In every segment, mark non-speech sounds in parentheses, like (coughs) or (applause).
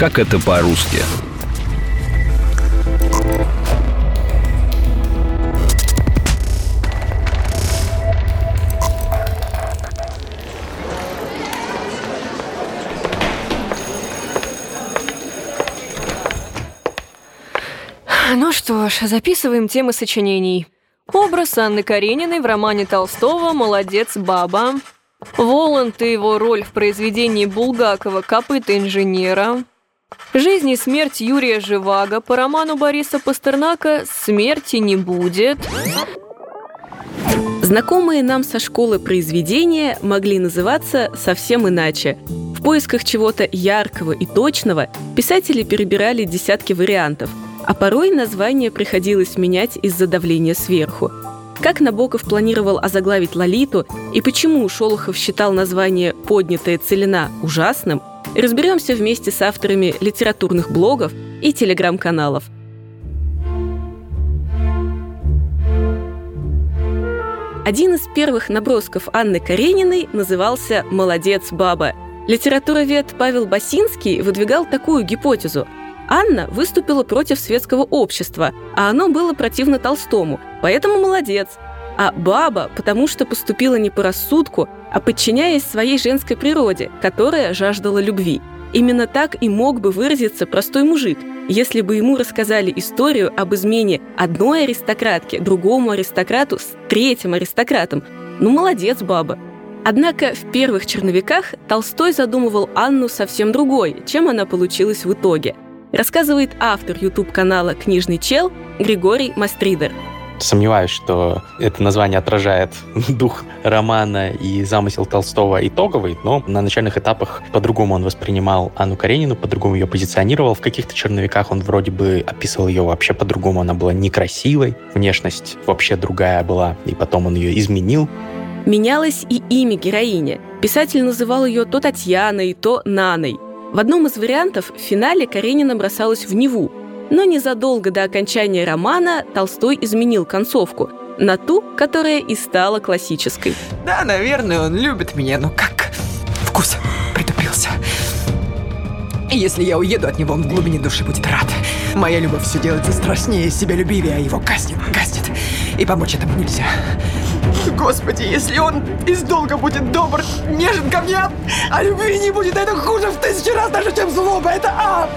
Как это по-русски? Ну что ж, записываем темы сочинений. Образ Анны Карениной в романе Толстого «Молодец, баба». Воланд и его роль в произведении Булгакова «Копыта инженера». Жизнь и смерть Юрия Живаго по роману Бориса Пастернака «Смерти не будет». Знакомые нам со школы произведения могли называться совсем иначе. В поисках чего-то яркого и точного писатели перебирали десятки вариантов, а порой название приходилось менять из-за давления сверху. Как Набоков планировал озаглавить Лолиту и почему Шолохов считал название «Поднятая целина» ужасным, разберемся вместе с авторами литературных блогов и телеграм-каналов. Один из первых набросков Анны Карениной назывался «Молодец, баба». Литературовед Павел Басинский выдвигал такую гипотезу – Анна выступила против светского общества, а оно было противно Толстому, поэтому молодец. А баба, потому что поступила не по рассудку, а подчиняясь своей женской природе, которая жаждала любви. Именно так и мог бы выразиться простой мужик, если бы ему рассказали историю об измене одной аристократки другому аристократу с третьим аристократом. Ну, молодец, баба. Однако в первых черновиках Толстой задумывал Анну совсем другой, чем она получилась в итоге – рассказывает автор YouTube-канала «Книжный чел» Григорий Мастридер. Сомневаюсь, что это название отражает (laughs) дух романа и замысел Толстого итоговый, но на начальных этапах по-другому он воспринимал Анну Каренину, по-другому ее позиционировал. В каких-то черновиках он вроде бы описывал ее вообще по-другому. Она была некрасивой, внешность вообще другая была, и потом он ее изменил. Менялось и имя героини. Писатель называл ее то Татьяной, то Наной – в одном из вариантов в финале Каренина бросалась в Неву, но незадолго до окончания романа Толстой изменил концовку на ту, которая и стала классической. Да, наверное, он любит меня, но как вкус притупился. И если я уеду от него, он в глубине души будет рад. Моя любовь все делается страшнее, себялюбивее, а его гаснет, гаснет. И помочь этому нельзя. Господи, если он из долга будет добр, нежен ко мне, а любви не будет, это хуже в тысячу раз даже, чем злоба. Это ад!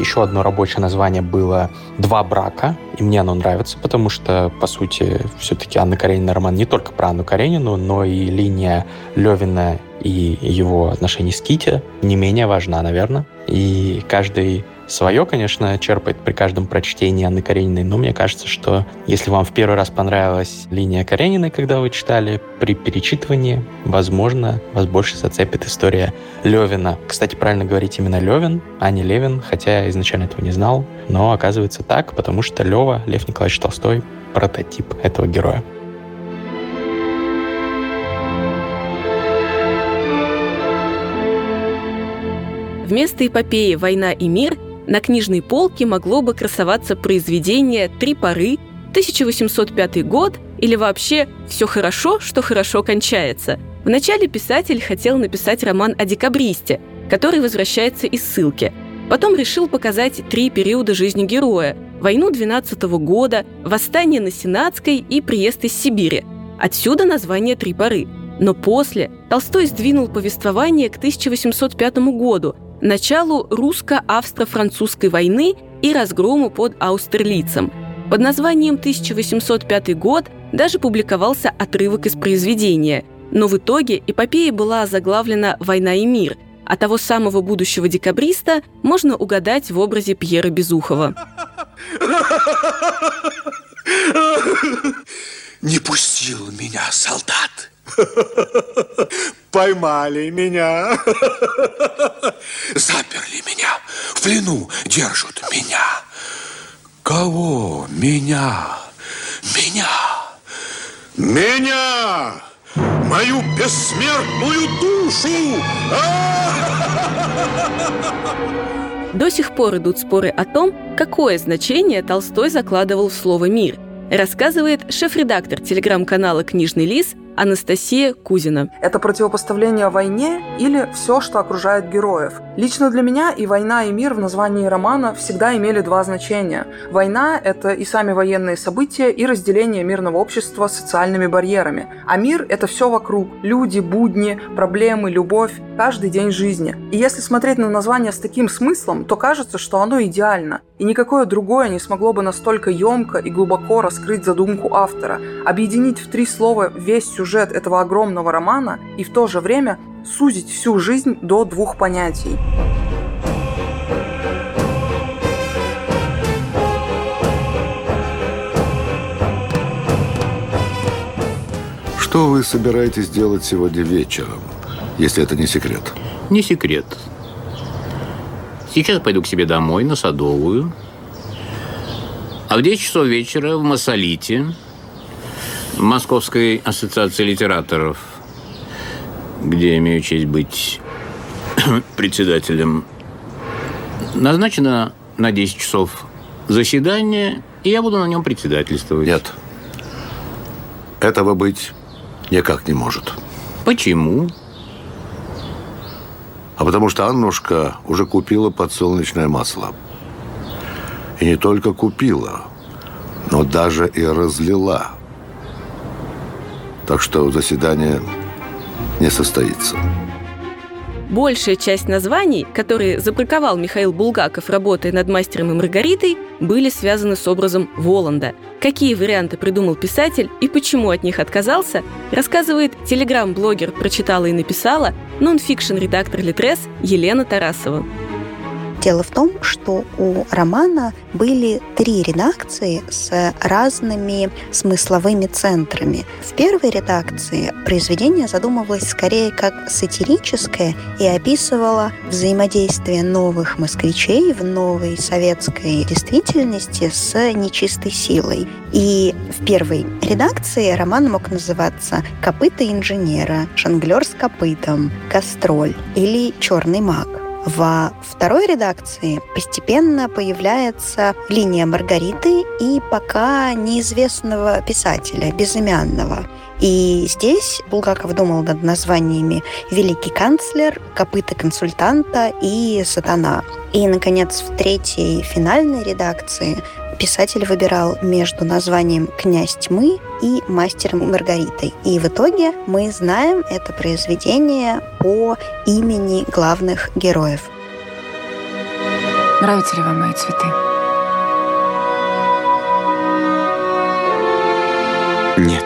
Еще одно рабочее название было «Два брака», и мне оно нравится, потому что, по сути, все-таки Анна Каренина роман не только про Анну Каренину, но и линия Левина и его отношений с Кити не менее важна, наверное. И каждый свое, конечно, черпает при каждом прочтении Анны Карениной, но мне кажется, что если вам в первый раз понравилась линия Карениной, когда вы читали, при перечитывании, возможно, вас больше зацепит история Левина. Кстати, правильно говорить именно Левин, а не Левин, хотя я изначально этого не знал, но оказывается так, потому что Лева, Лев Николаевич Толстой, прототип этого героя. Вместо эпопеи «Война и мир» на книжной полке могло бы красоваться произведение «Три поры», 1805 год или вообще «Все хорошо, что хорошо кончается». Вначале писатель хотел написать роман о декабристе, который возвращается из ссылки. Потом решил показать три периода жизни героя – войну 12 года, восстание на Сенатской и приезд из Сибири. Отсюда название «Три поры». Но после Толстой сдвинул повествование к 1805 году – началу русско-австро-французской войны и разгрому под Аустерлицем. Под названием «1805 год» даже публиковался отрывок из произведения, но в итоге эпопея была заглавлена «Война и мир», а того самого будущего декабриста можно угадать в образе Пьера Безухова. (laughs) Не пустил меня солдат. Поймали меня. Заперли меня. В плену держат меня. Кого? Меня. Меня. Меня! Мою бессмертную душу! До сих пор идут споры о том, какое значение Толстой закладывал в слово «мир», рассказывает шеф-редактор телеграм-канала «Книжный лис» Анастасия Кузина. Это противопоставление войне или все, что окружает героев. Лично для меня и война, и мир в названии романа всегда имели два значения. Война – это и сами военные события, и разделение мирного общества социальными барьерами. А мир – это все вокруг. Люди, будни, проблемы, любовь, каждый день жизни. И если смотреть на название с таким смыслом, то кажется, что оно идеально. И никакое другое не смогло бы настолько емко и глубоко раскрыть задумку автора, объединить в три слова весь сюжет этого огромного романа и в то же время сузить всю жизнь до двух понятий. Что вы собираетесь делать сегодня вечером, если это не секрет? Не секрет. Сейчас пойду к себе домой, на Садовую. А в 10 часов вечера в Массолите, в Московской ассоциации литераторов, где имею честь быть (coughs) председателем, назначено на 10 часов заседание, и я буду на нем председательствовать. Нет. Этого быть никак не может. Почему? А потому что Аннушка уже купила подсолнечное масло. И не только купила, но даже и разлила. Так что заседание не состоится. Большая часть названий, которые забраковал Михаил Булгаков, работая над «Мастером и Маргаритой», были связаны с образом Воланда. Какие варианты придумал писатель и почему от них отказался, рассказывает телеграм-блогер «Прочитала и написала» нон-фикшн-редактор Литрес Елена Тарасова. Дело в том, что у романа были три редакции с разными смысловыми центрами. В первой редакции произведение задумывалось скорее как сатирическое и описывало взаимодействие новых москвичей в новой советской действительности с нечистой силой. И в первой редакции роман мог называться «Копыта инженера», «Жонглер с копытом», «Кастроль» или «Черный маг». Во второй редакции постепенно появляется линия Маргариты и пока неизвестного писателя, безымянного. И здесь Булгаков думал над названиями «Великий канцлер», «Копыта консультанта» и «Сатана». И, наконец, в третьей финальной редакции писатель выбирал между названием «Князь тьмы» и «Мастером Маргаритой». И в итоге мы знаем это произведение по имени главных героев. Нравятся ли вам мои цветы? Нет.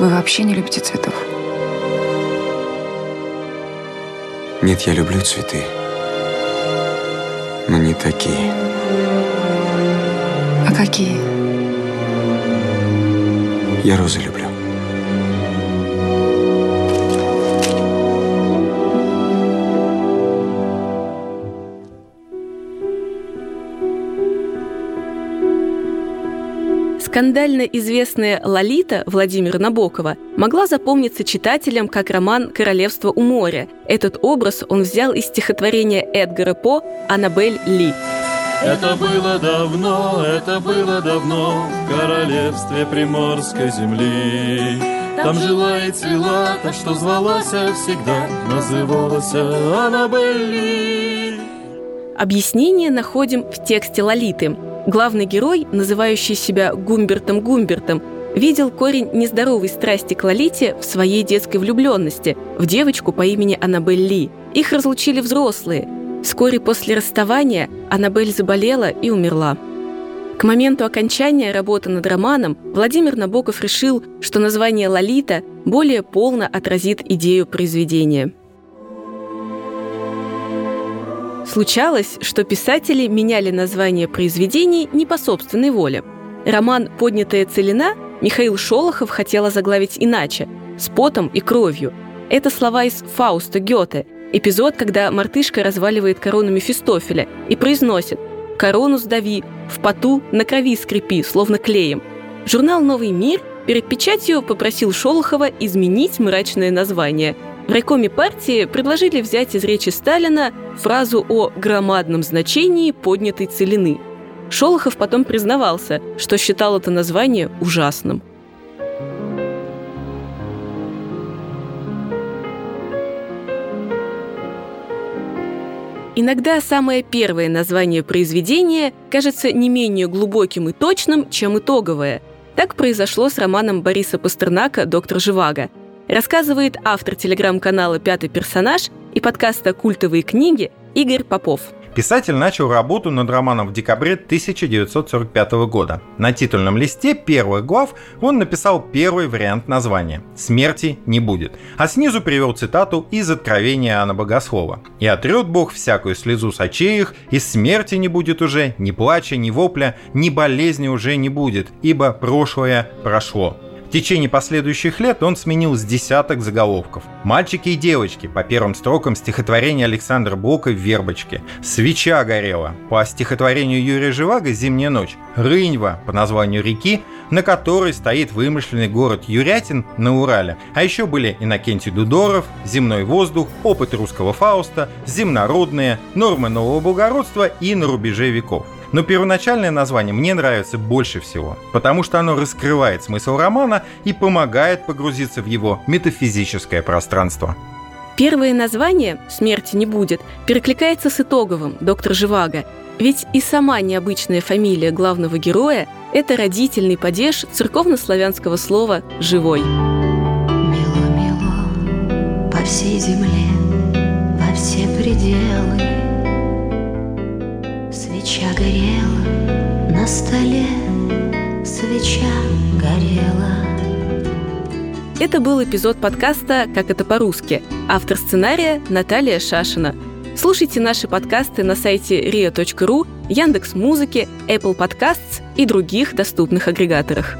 Вы вообще не любите цветов? Нет, я люблю цветы но не такие. А какие? Я розы люблю. Скандально известная «Лолита» Владимира Набокова могла запомниться читателям как роман «Королевство у моря». Этот образ он взял из стихотворения Эдгара По «Аннабель Ли». Это было давно, это было давно В королевстве приморской земли Там жила и цвела, так что звалась всегда Называлась Аннабель Ли Объяснение находим в тексте Лолиты – Главный герой, называющий себя Гумбертом Гумбертом, видел корень нездоровой страсти к Лолите в своей детской влюбленности, в девочку по имени Аннабель Ли. Их разлучили взрослые. Вскоре после расставания Аннабель заболела и умерла. К моменту окончания работы над романом Владимир Набоков решил, что название «Лолита» более полно отразит идею произведения – Случалось, что писатели меняли название произведений не по собственной воле. Роман «Поднятая целина» Михаил Шолохов хотел заглавить иначе – «С потом и кровью». Это слова из «Фауста» Гёте, эпизод, когда мартышка разваливает корону Мефистофеля и произносит «Корону сдави, в поту на крови скрипи, словно клеем». Журнал «Новый мир» перед печатью попросил Шолохова изменить мрачное название – в райкоме партии предложили взять из речи Сталина фразу о громадном значении поднятой целины. Шолохов потом признавался, что считал это название ужасным. Иногда самое первое название произведения кажется не менее глубоким и точным, чем итоговое. Так произошло с романом Бориса Пастернака «Доктор Живаго», рассказывает автор телеграм-канала «Пятый персонаж» и подкаста «Культовые книги» Игорь Попов – Писатель начал работу над романом в декабре 1945 года. На титульном листе первых глав он написал первый вариант названия «Смерти не будет», а снизу привел цитату из Откровения Иоанна Богослова. «И отрет Бог всякую слезу с очей их, и смерти не будет уже, ни плача, ни вопля, ни болезни уже не будет, ибо прошлое прошло» течение последующих лет он сменил с десяток заголовков. «Мальчики и девочки» по первым строкам стихотворения Александра Блока «Вербочки», «Свеча горела» по стихотворению Юрия Живаго «Зимняя ночь», «Рыньва» по названию реки, на которой стоит вымышленный город Юрятин на Урале. А еще были Иннокентий Дудоров, «Земной воздух», «Опыт русского Фауста», «Земнородные», «Нормы нового благородства» и «На рубеже веков». Но первоначальное название мне нравится больше всего, потому что оно раскрывает смысл романа и помогает погрузиться в его метафизическое пространство. Первое название «Смерти не будет» перекликается с итоговым «Доктор Живаго», ведь и сама необычная фамилия главного героя – это родительный падеж церковно-славянского слова «живой». Мило-мило по всей земле, во все пределы Свеча горела на столе, свеча горела. Это был эпизод подкаста «Как это по-русски». Автор сценария Наталья Шашина. Слушайте наши подкасты на сайте ria.ru, Яндекс.Музыки, Apple Podcasts и других доступных агрегаторах.